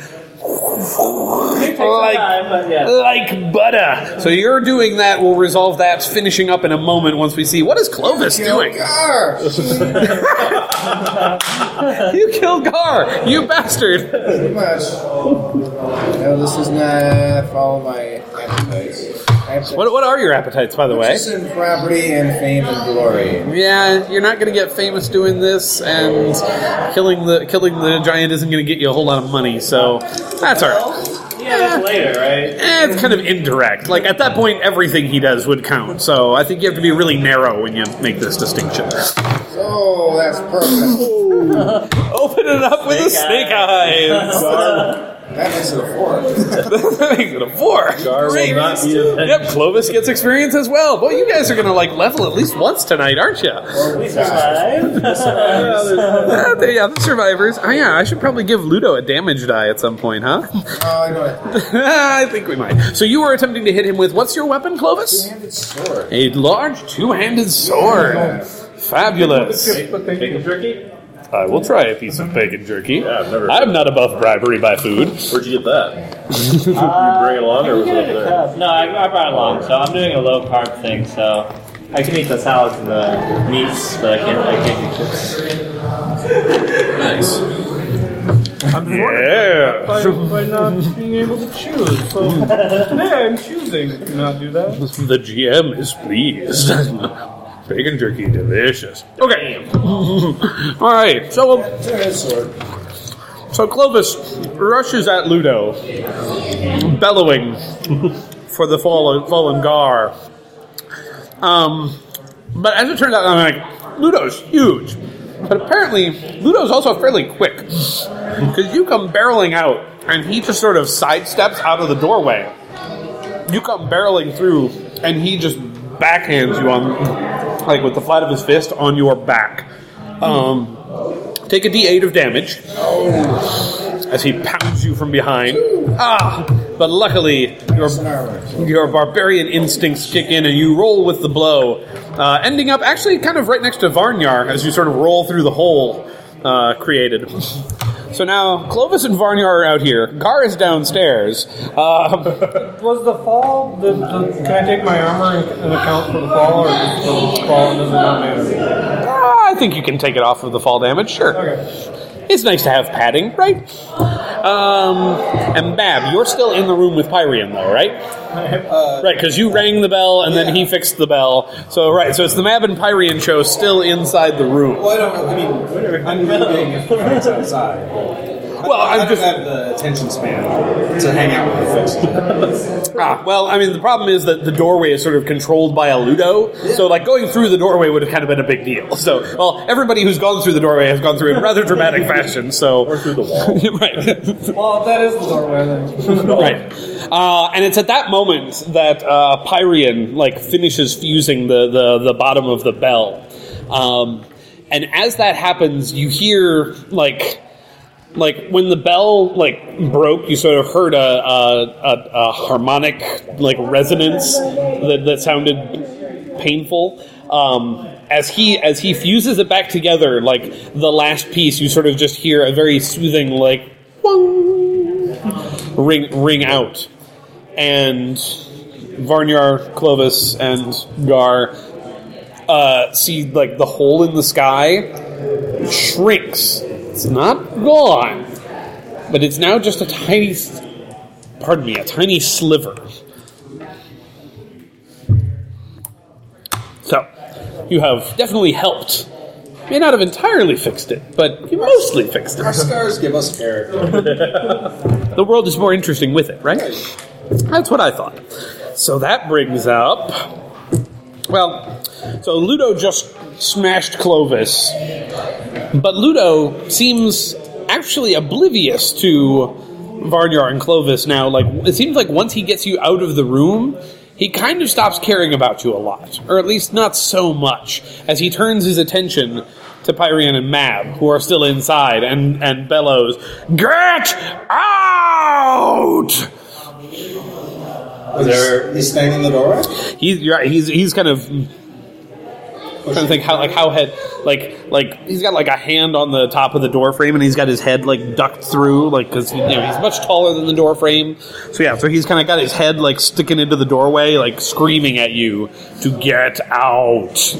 Takes Like- time, yeah. Like butter. So you're doing that. We'll resolve that. Finishing up in a moment once we see what is Clovis doing. Gar! You killed Gar, you bastard. Pretty much. No, this is not follow my appetites. Appetites. What, what are your appetites, by the way? Purchasing property and fame and glory. Yeah, you're not going to get famous doing this, and killing the killing the giant isn't going to get you a whole lot of money. So that's all right. Yeah, later, right? Eh, it's kind of indirect. Like at that point, everything he does would count. So I think you have to be really narrow when you make this distinction. Oh, that's perfect. Open it up with a snake eyes. That makes it a four. that makes it a four. Gar Great. will not be a Yep, Clovis gets experience as well. Boy, you guys are going to like level at least once tonight, aren't you? We survived. Uh, they- yeah, the survivors. Oh yeah, I should probably give Ludo a damage die at some point, huh? Oh, I think we might. So you were attempting to hit him with what's your weapon, Clovis? Two-handed sword. A large two-handed sword. Fabulous. Bacon jerky? I will try a piece of mhm. bacon jerky. Yeah, I've never- I'm not above bribery by food. Where'd you get that? you bring it along, or was it over there? No, I, I brought it along, so I'm doing a low carb thing, so I can eat the salads and the meats, but I can't. I can't eat chips. Nice. I'm Yeah. by, by not being able to choose. So today I'm choosing to not do that. The GM is pleased. Bacon jerky, delicious. Okay. All right. So, um, so Clovis rushes at Ludo, bellowing for the fallen, fallen Gar. Um, but as it turns out, I'm like, Ludo's huge. But apparently, Ludo's also fairly quick. Because you come barreling out, and he just sort of sidesteps out of the doorway. You come barreling through, and he just backhands you on, like with the flat of his fist, on your back. Um, take a d8 of damage as he pounds you from behind. Ah! But luckily, your your barbarian instincts kick in and you roll with the blow, uh, ending up actually kind of right next to Varnyar as you sort of roll through the hole uh, created. So now Clovis and Varnyar are out here. Gar is downstairs. Um, Was the fall? The, the, can I take my armor and, and account for the fall, or just the fall does it not matter? I think you can take it off of the fall damage. Sure. Okay. It's nice to have padding, right? Um, and Mab, you're still in the room with Pyrian, though, right? right, because you rang the bell and then he fixed the bell. So, right, so it's the Mab and Pyrian show still inside the room. Well, I don't know. I mean, I'm leaving outside. Well, I I'm don't just- have the attention span to hang out with the folks. Ah, well, I mean, the problem is that the doorway is sort of controlled by a Ludo. So, like, going through the doorway would have kind of been a big deal. So, well, everybody who's gone through the doorway has gone through in rather dramatic fashion. So, or through the wall. right. Well, that is the doorway then. right. Uh, and it's at that moment that uh, Pyrian like finishes fusing the, the, the bottom of the bell. Um, and as that happens, you hear like like when the bell like broke, you sort of heard a, a, a, a harmonic like resonance that, that sounded painful. Um, as he as he fuses it back together, like the last piece, you sort of just hear a very soothing like ring ring out, and Varnyar, Clovis, and Gar uh, see like the hole in the sky shrinks. It's not gone, but it's now just a tiny, pardon me, a tiny sliver. So, you have definitely helped. May not have entirely fixed it, but you mostly fixed it. Our scars give us character. The world is more interesting with it, right? That's what I thought. So that brings up. Well, so Ludo just smashed Clovis, but Ludo seems actually oblivious to Varnyar and Clovis now. Like, it seems like once he gets you out of the room, he kind of stops caring about you a lot, or at least not so much, as he turns his attention to Pyrian and Mab, who are still inside, and, and bellows, Get out! Is there, he's standing in the doorway? He's you're right, he's he's kind of trying to think how like how head like like he's got like a hand on the top of the door frame and he's got his head like ducked through like because you know he's much taller than the door frame so yeah so he's kind of got his head like sticking into the doorway like screaming at you to get out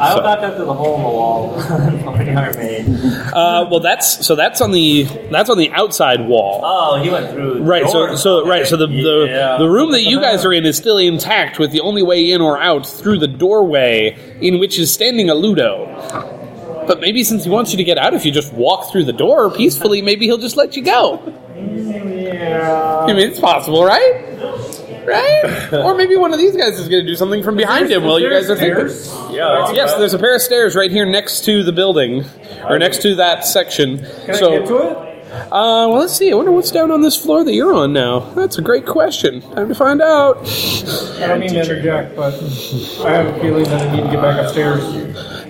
I would back up to the hole in the wall. Varnyar made. uh, well that's so that's on the that's on the outside wall Oh, he went through. the Right, so so right, so the the, Yeah. the room that you guys are in is still intact, with the only way in or out through the doorway, in which is standing a Ludo. But maybe since he wants you to get out, if you just walk through the door peacefully, maybe he'll just let you go. Yeah. I mean, it's possible, right? Right? or maybe one of these guys is going to do something from behind him while you guys are thinking. Yeah, Yes, there's a pair of stairs right here next to the building, or next to that section. Can so, I get to it? Uh, well, let's see. I wonder what's down on this floor that you're on now. That's a great question. Time to find out. I don't mean to interject, but I have a feeling that I need to get back upstairs.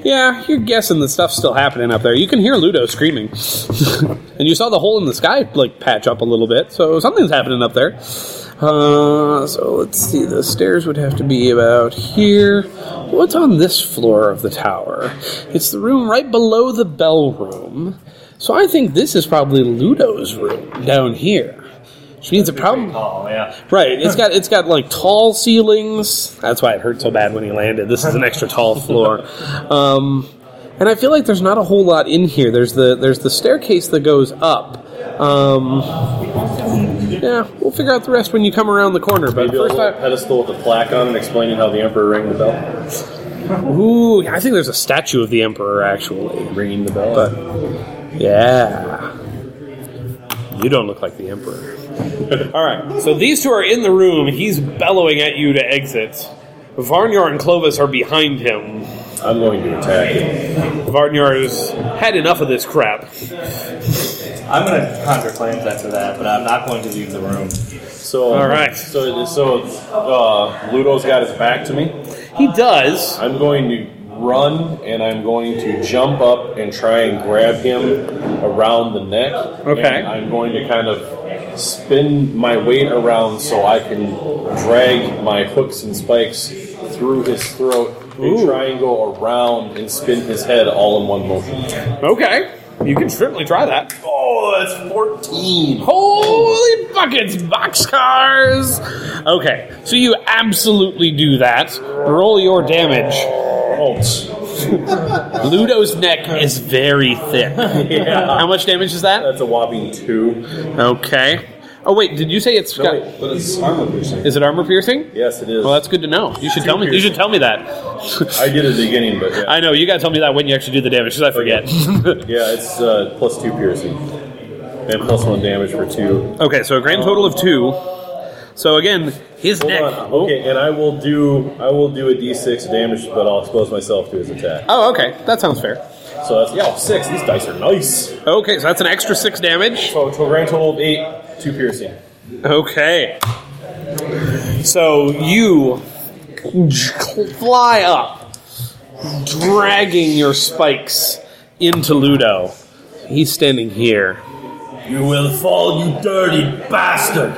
Yeah, you're guessing the stuff's still happening up there. You can hear Ludo screaming, and you saw the hole in the sky like patch up a little bit. So something's happening up there. Uh, so let's see. The stairs would have to be about here. What's on this floor of the tower? It's the room right below the bell room. So I think this is probably Ludo's room down here. Which means it probably Oh, yeah. Right. It's got it's got like tall ceilings. That's why it hurt so bad when he landed. This is an extra tall floor. Um, and I feel like there's not a whole lot in here. There's the there's the staircase that goes up. Um, yeah, we'll figure out the rest when you come around the corner. But Maybe a first, little I, pedestal with a plaque on it explaining how the emperor rang the bell. ooh, I think there's a statue of the emperor actually. Ringing the bell. But yeah, you don't look like the emperor. All right, so these two are in the room. He's bellowing at you to exit. Varnyar and Clovis are behind him. I'm going to attack him. Varnyar's had enough of this crap. I'm going to conjure flames after that, but I'm not going to leave the room. So All right. So so uh, Ludo's got his back to me. He does. I'm going to run and I'm going to jump up and try and grab him around the neck. Okay. I'm going to kind of spin my weight around so I can drag my hooks and spikes through his throat and Ooh. try and go around and spin his head all in one motion. Okay. You can certainly try that. Oh, that's 14. Holy buckets, boxcars! Okay, so you absolutely do that. Roll your damage. Ludo's neck is very thick. How much damage is that? That's a whopping two. Okay. Oh wait, did you say it's got? wait. But it's armor piercing. Is it armor piercing? Yes, it is. Well, that's good to know. You should tell me. You should tell me that. I did at the beginning, but yeah. I know you got to tell me that when you actually do the damage, because I forget. Yeah, it's uh, plus two piercing. And plus one damage for two. okay, so a grand total of two. So again, his Hold neck. on. Okay, and I will do I will do a d6 damage, but I'll expose myself to his attack. Oh, okay, that sounds fair. So that's yeah, six. These dice are nice. Okay, so that's an extra six damage. So to a grand total of eight, two piercing. Okay. So you fly up, dragging your spikes into Ludo. He's standing here. You will fall, you dirty bastard.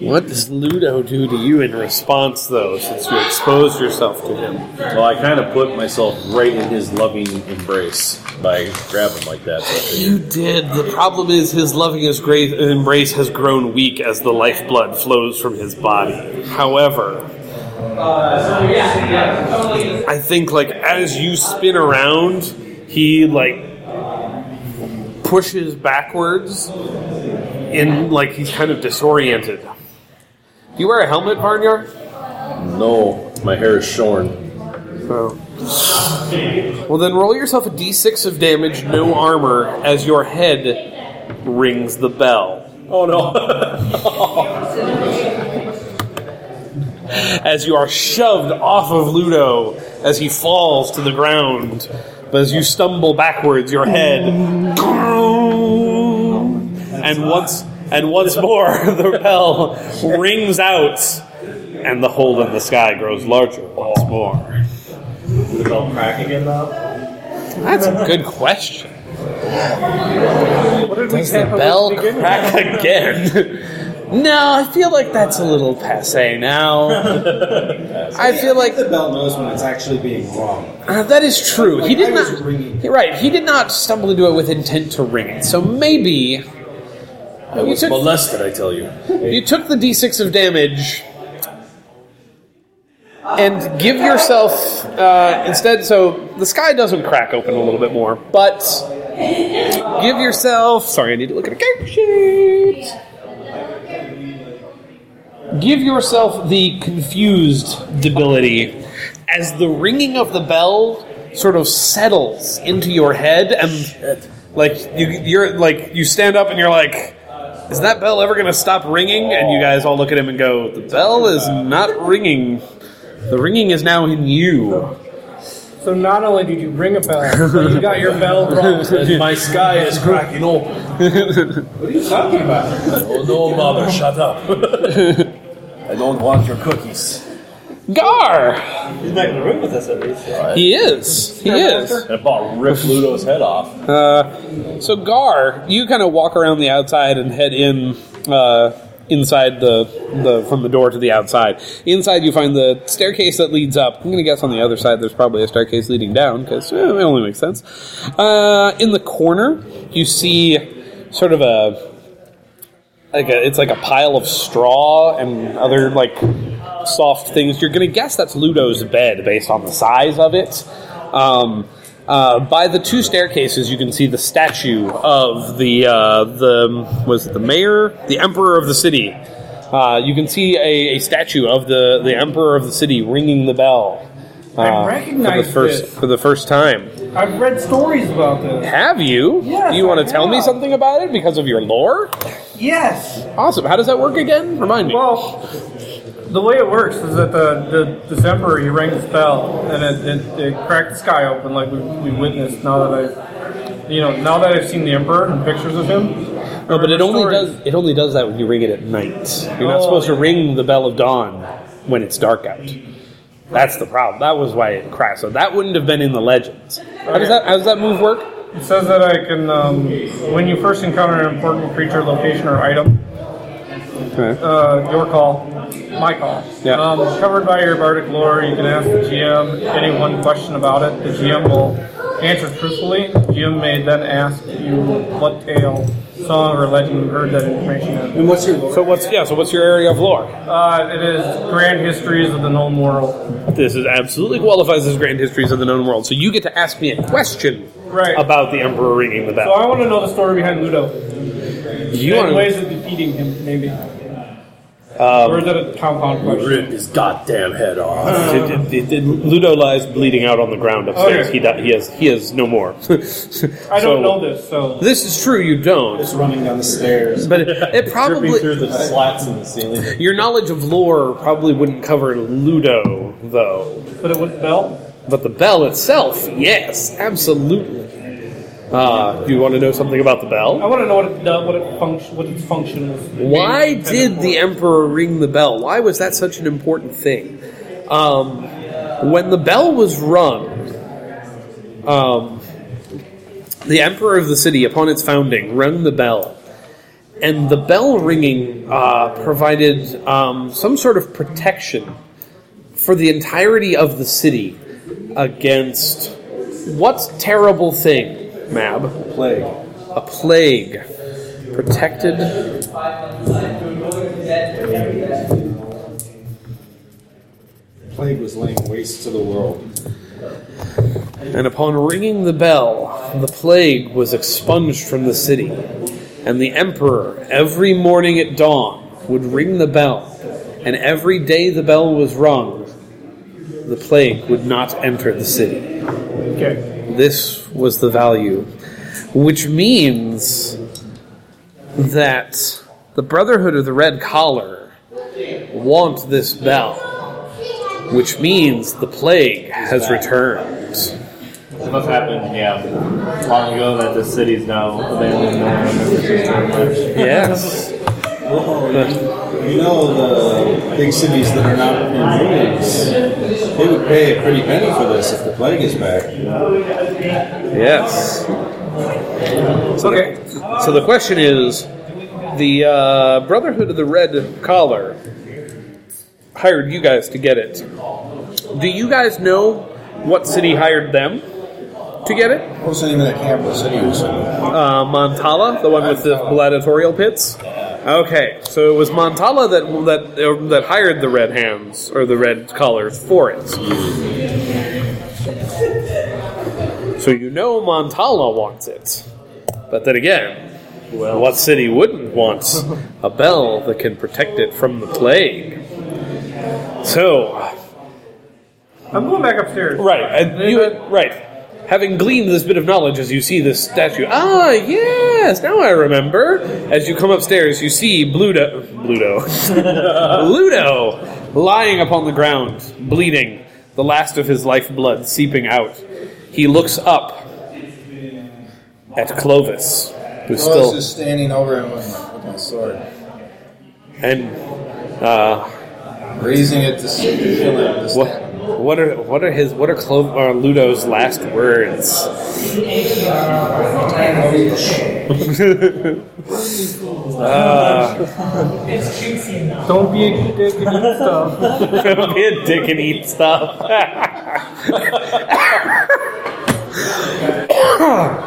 What does Ludo do to you in response, though, since you exposed yourself to him? Well, I kind of put myself right in his loving embrace by grabbing like that. So You did. The problem is his loving his great embrace has grown weak as the lifeblood flows from his body. However, I think like as you spin around, he like pushes backwards in like he's kind of disoriented. Do you wear a helmet, Varnyar? no, my hair is shorn. Oh. Well, then roll yourself a d6 of damage, no armor, as your head rings the bell. Oh no. As you are shoved off of Ludo as he falls to the ground. But as you stumble backwards, your head. And once and once more the bell rings out and the hole in the sky grows larger once more. Did the bell crack again now? That's a good question. What did we Does say the bell beginning? crack again? no, I feel like that's a little passe now. I feel like the bell knows when it's actually being wrong. uh, that is true. He did I was not. ringing. You're right. He did not stumble into it with intent to ring it. So maybe I was took- molested, I tell you. you took the d6 of damage and give yourself uh, instead. So the sky doesn't crack open a little bit more, but give yourself. Sorry, I need to look at a character sheet. Give yourself the confused debility as the ringing of the bell sort of settles into your head and like you you're like you stand up and you're like is that bell ever going to stop ringing and you guys all look at him and go the bell is not ringing the ringing is now in you So not only did you ring a bell, but you got your bell wrong. And my sky is cracking open. What are you talking about? Oh no, mother, shut up. I don't want your cookies. Gar He's back in the room with us at least. he is he is And about rip Ludo's head off. Uh, so Gar, you kind of walk around the outside and head in uh, inside the the from the door to the outside. Inside, you find the staircase that leads up. I'm going to guess on the other side there's probably a staircase leading down because it only makes sense. Uh, in the corner, you see sort of a like a, it's like a pile of straw and other like soft things. You're going to guess that's Ludo's bed based on the size of it. Um, uh, by the two staircases, you can see the statue of the uh, the was it the mayor, the emperor of the city. Uh, you can see a, a statue of the, the emperor of the city ringing the bell. uh, I for recognize the first this. for the first time. I've read stories about this. Have you? Yes, Do you want to tell me something about it because of your lore? Yes. Awesome. How does that work again? Remind me. Well, the way it works is that the, the this emperor he rang this bell and it, it, it cracked the sky open like we, we witnessed. Now that I, you know, now that I've seen the emperor and pictures of him. No, but it only stories- does it only does that when you ring it at night. You're not Oh, supposed to ring the bell of dawn when it's dark out. That's the problem. That was why it crashed. So that wouldn't have been in the legends. How does that how does that move work? It says that I can, um, when you first encounter an important creature, location, or item, uh, your call, my call. Yeah. Um, covered by your bardic lore, you can ask the GM any one question about it. The GM will answer truthfully, Jim may then ask you what tale, song, or legend you heard that information in. And what's your So what's yeah? So what's your area of lore? Uh, it is Grand Histories of the Known World. This is absolutely qualifies as grand histories of the known world. So you get to ask me a question Right. about the emperor ringing the bell. So. I want to know the story behind Ludo. You and want ways of defeating him, maybe. Um, or is that a compound question? his goddamn head off. Did- did- did- Ludo lies bleeding out on the ground upstairs. Okay. He, di- he has he has no more. I don't know this, so This is true. You don't. It's running down the stairs. But it, it probably dripping through the slats in the ceiling. your knowledge of lore probably wouldn't cover Ludo though. but it was Bell. But the bell itself, yes, absolutely. Uh, do you want to know something about the bell? I want to know what it does, what it function, what its function is. Why did the emperor ring the bell? Why was that such an important thing? Um, when the bell was rung, um, the emperor of the city, upon its founding, rung the bell, and the bell ringing uh, provided um, some sort of protection for the entirety of the city against what terrible thing, Mab? Plague. A plague. Protected. Plague was laying waste to the world. And upon ringing the bell, the plague was expunged from the city. And the emperor, every morning at dawn, would ring the bell. And every day the bell was rung, the plague would not enter the city. Okay. This was the value. Which means that the Brotherhood of the Red Collar want this bell. Which means the plague has returned. It must happen, yeah, long ago that the city's now abandoned. No one remembers this much. Yes. You know the big cities that are not in ruins, they would pay a pretty penny for this if the plague is back. Yes. So okay. The, so the question is, the uh, Brotherhood of the Red Collar hired you guys to get it. Do you guys know what city hired them to get it? What was the name of that capital city you said? Uh, Montala, the one with the gladiatorial pits. Okay, so it was Montala that that uh, that hired the Red Hands or the Red Collars for it. So you know Montala wants it, but then again, well, what city wouldn't want a bell that can protect it from the plague? So I'm going back upstairs. Right, and you right. Having gleaned this bit of knowledge as you see this statue, ah, yes, now I remember. As you come upstairs, you see Bluto, Bluto, Ludo, lying upon the ground, bleeding, the last of his lifeblood seeping out. He looks up at Clovis, who's was still just standing over him with my, with my sword, and uh, raising it to see the killing what stab. What are what are his what are Clo- uh, Ludo's last words? Don't be a dick and eat stuff. Don't be a dick and eat stuff.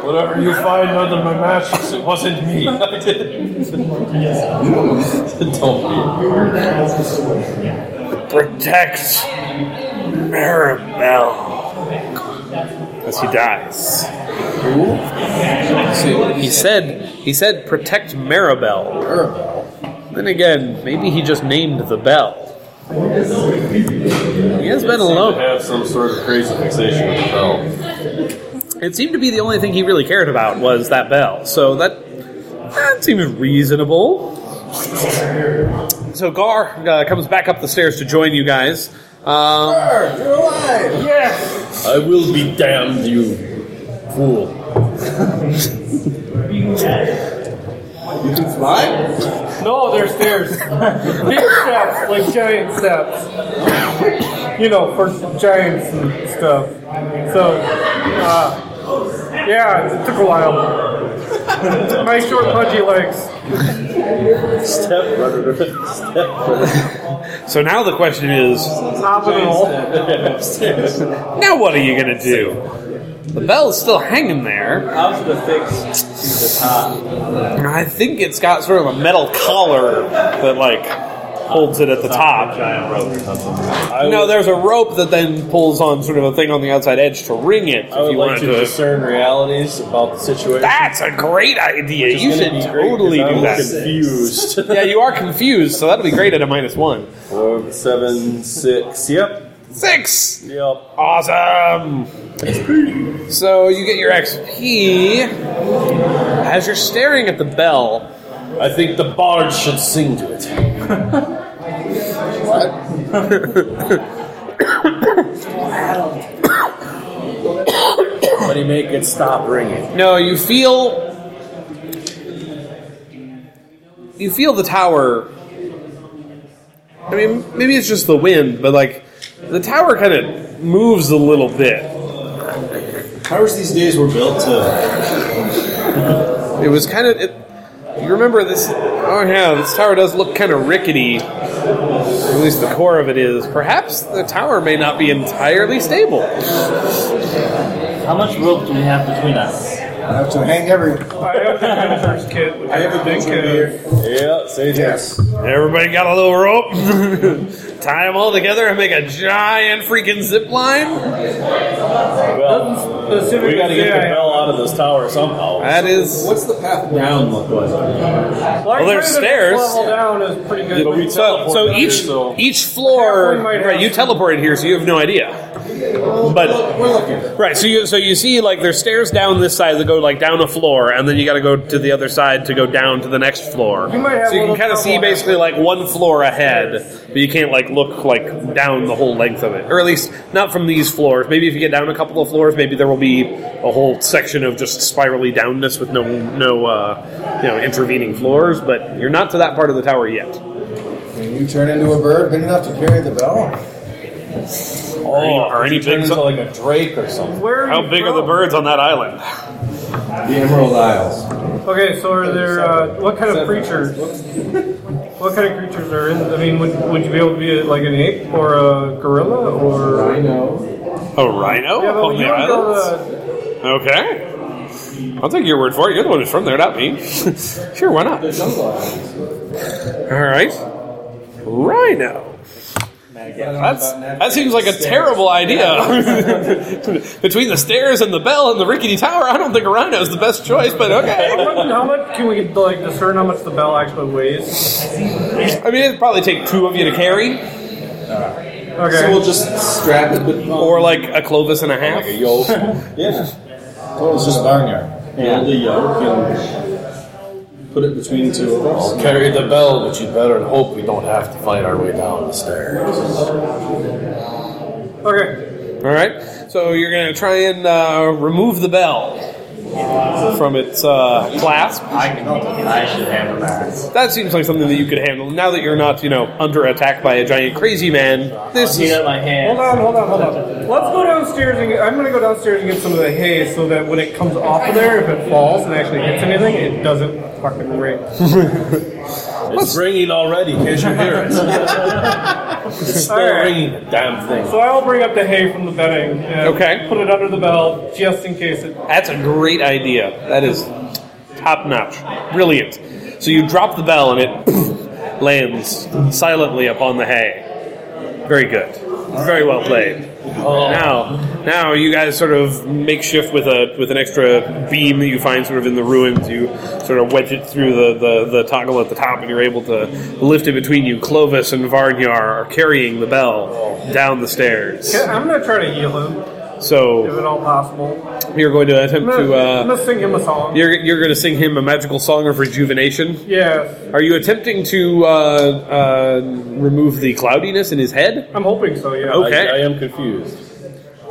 Whatever you find under my mattress, it wasn't me. I didn't. Don't Protect Maribel as he dies. He said he said protect Maribel. Then again, maybe he just named the bell. He has been alone. have some sort of crazy fixation with the bell. It seemed to be the only thing he really cared about was that bell. So that that seems reasonable. So Gar uh, comes back up the stairs to join you guys. Um, You're alive! Yes. I will be damned, you fool. You can fly? No, they're stairs. Big steps, like giant steps. You know, for giants and stuff. So, uh, yeah, it took a while. My short, pudgy legs. Step brother. Step brother. so now the question is, Top and all. now what are you gonna do? The bell is still hanging there. How's it affixed to the top? I think it's got sort of a metal collar that like holds it at the top. Giant rope or something. No, there's a rope that then pulls on sort of a thing on the outside edge to ring it. If I would you like wanted to to. discern realities about the situation. That's a great idea. You gonna should be great, totally do I'm that. Confused. yeah, you are confused, so that'll be great at a minus one. Four, seven, six. Yep. Six. Yep. Awesome. So you get your XP as you're staring at the bell. I think the bard should sing to it. But he make it stop ringing. No, you feel you feel the tower. I mean, maybe it's just the wind, but like the tower kind of moves a little bit. Towers these days were built to. It was kind of. It, you remember this? Oh yeah, this tower does look kind of rickety. At least the core of it is. Perhaps the tower may not be entirely stable. How much rope do we have between us? I have to hang every. I have the adventurer's kit. I have a think, bunch of uh. Yeah, say Yes. Everybody got a little rope. Tie them all together and make a giant freaking zip line. Well, specifically we got to get say the bell out of this tower somehow. That is. What's the path down look like? Well, there's stairs. Level down is pretty good. But we So, so each so- each floor, right? You have- teleported here, so you have no idea. But We're looking. right, so you so you see like there's stairs down this side that go like down a floor, and then you got to go to the other side to go down to the next floor. You might have so you can kind of see basically like one floor ahead, but you can't like look like down the whole length of it, or at least not from these floors. Maybe if you get down a couple of floors, maybe there will be a whole section of just spirally downness with no no uh, you know intervening floors. But you're not to that part of the tower yet. Can you turn into a bird big enough to carry the bell? Oh, are any Turn big? into like a drake or something. Where How you big are the birds on that island? The Emerald Isles. Okay, so are there uh, what kind of creatures? What kind of creatures are in? I mean, would, would you be able to be like an ape or a gorilla or? I know. A rhino Yeah, on you the don't know island? the. Okay. I'll take your word for it. You're the one who's from there, not me. sure, why not? All right. Rhino. That's, that seems like a terrible idea. Between the stairs and the bell and the rickety tower, I don't think a rhino is the best choice, but okay. how much can we like discern how much the bell actually weighs? I mean, it'd probably take two of you to carry, uh, Okay. So we'll just strap it with or like a Clovis and a half. Like a yoke. yeah. Well, it's just a barnyard. Hold the yoke and put it between the two of us. I'll carry the bell, but you better hope we don't have to fight our way down the stairs. okay. All right. So you're going to try and uh, remove the bell from its uh, clasp. I can. I should handle that. That seems like something that you could handle. Now that you're not, you know, under attack by a giant crazy man, this Heat is. up my hand. Hold on, hold on, hold on. Let's go downstairs and get, I'm going to go downstairs and get some of the hay so that when it comes off of there, if it falls and actually hits anything, it doesn't fucking ring. It's ringing already. Can't you hear it? it's still All right. ringing. the Damn thing. So I'll bring up the hay from the bedding. And Okay. Put it under the bell just in case it. That's a great idea. That is top notch. Brilliant. So you drop the bell and it lands silently upon the hay. Very good. Very well played. Oh. Now, now you guys sort of make shift with a with an extra beam that you find sort of in the ruins. You sort of wedge it through the, the, the toggle at the top, and you're able to lift it between you. Clovis and Varnyar are carrying the bell down the stairs. I'm going to try to heal him, if So at all possible. you're going to attempt I'm to. going Uh, to sing him a song. you're, you're going to sing him a magical song of rejuvenation. Yes. Are you attempting to uh, uh, remove the cloudiness in his head? I'm hoping so, yeah. Okay. I, I am confused.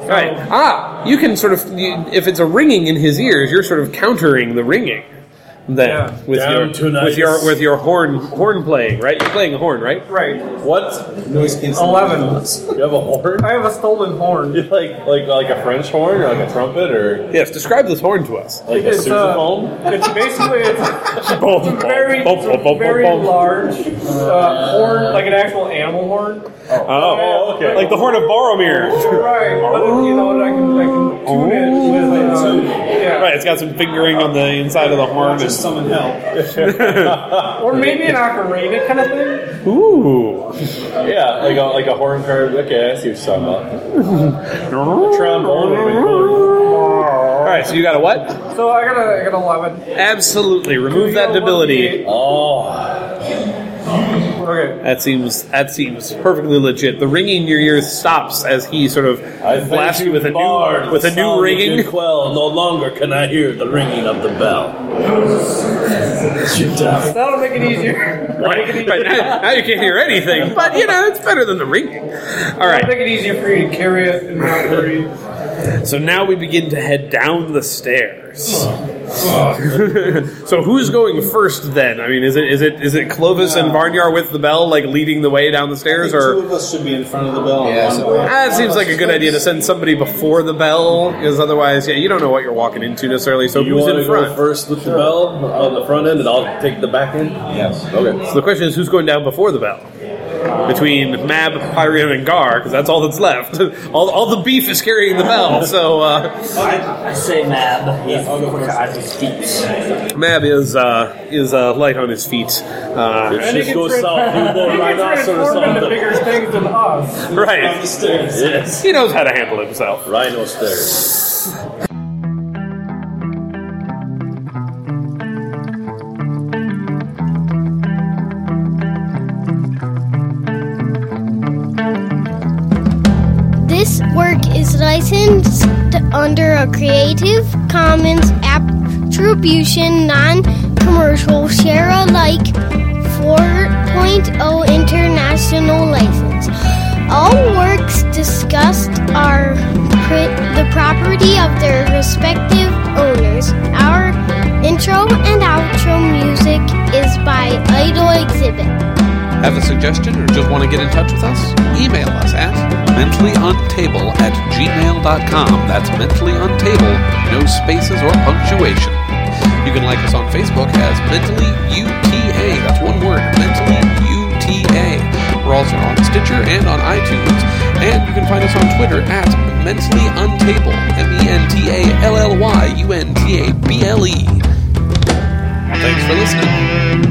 Right. Ah, you can sort of, you, if it's a ringing in his ears, you're sort of countering the ringing. Then Yeah. with Down your tonight. with your with your horn horn playing, right? You're playing a horn, right? Right. What? Noise cancellation. Eleven. You have a horn? I have a stolen horn. You like like like a French horn or like a trumpet or Yes. Describe this horn to us. like a It's, uh, sousaphone? It's basically it's, it's a very, Bum, bum, bum, very bum, bum. large uh, horn, like an actual animal horn. Oh, okay. Like the horn of Boromir. Right, but you know, I can, I can tune it with, uh, yeah. Right. It's got some fingering on the inside of the horn. Just And, summon help. Or maybe an ocarina kind of thing. ooh. Yeah, like a like a horn card. Okay, I see what you're talking about. a Trombone. would have been cool. All right. So you got a what? So I got a, I got eleven. Absolutely. Remove that debility. Oh, Okay. That seems that seems perfectly legit. The ringing in your ears stops as he sort of I blasts you with a new with a new ringing. Quell, no longer can I hear the ringing of the bell. That'll make it easier. Right, right, now, now you can't hear anything, but you know it's better than the ringing. All right. That'll make it easier for you to carry it and not worry. So now we begin to head down the stairs. so who's going first then? I mean, is it is it is it Clovis and Varnyar with the bell like leading the way down the stairs, Two or of us should be in front of the bell. and Yeah, one so- way. Ah, seems like a good idea to send somebody before the bell, because otherwise, yeah, you don't know what you're walking into necessarily. So You who's in to go front? first with the bell on the front end, and I'll take the back end. Yes. Okay. So the question is, who's going down before the bell? Between Mab, Pyrian, and Gar, because that's all that's left. all, all the beef is carrying the bell. So uh, I say Mab. He's quicker on his feet. Mab is uh, is uh, light on his feet. Uh, And he shit goes trans- south, you he go can rhinoceros on the bigger things than us. right. He knows how to handle himself. Rhino stairs. Licensed under a Creative Commons Attribution Non-Commercial Share-alike 4.0 International License. All works discussed are the property of their respective owners. Our intro and outro music is by Idol Exhibit. Have a suggestion or just want to get in touch with us? Email us at mentallyuntable at gmail.com. That's mentally untable, no spaces or punctuation. You can like us on Facebook as Mentally UTA. That's one word, Mentally UTA. We're also on Stitcher and on iTunes. And you can find us on Twitter at Mentally Untable. M E N T A L L Y U N T A B L E. Thanks for listening.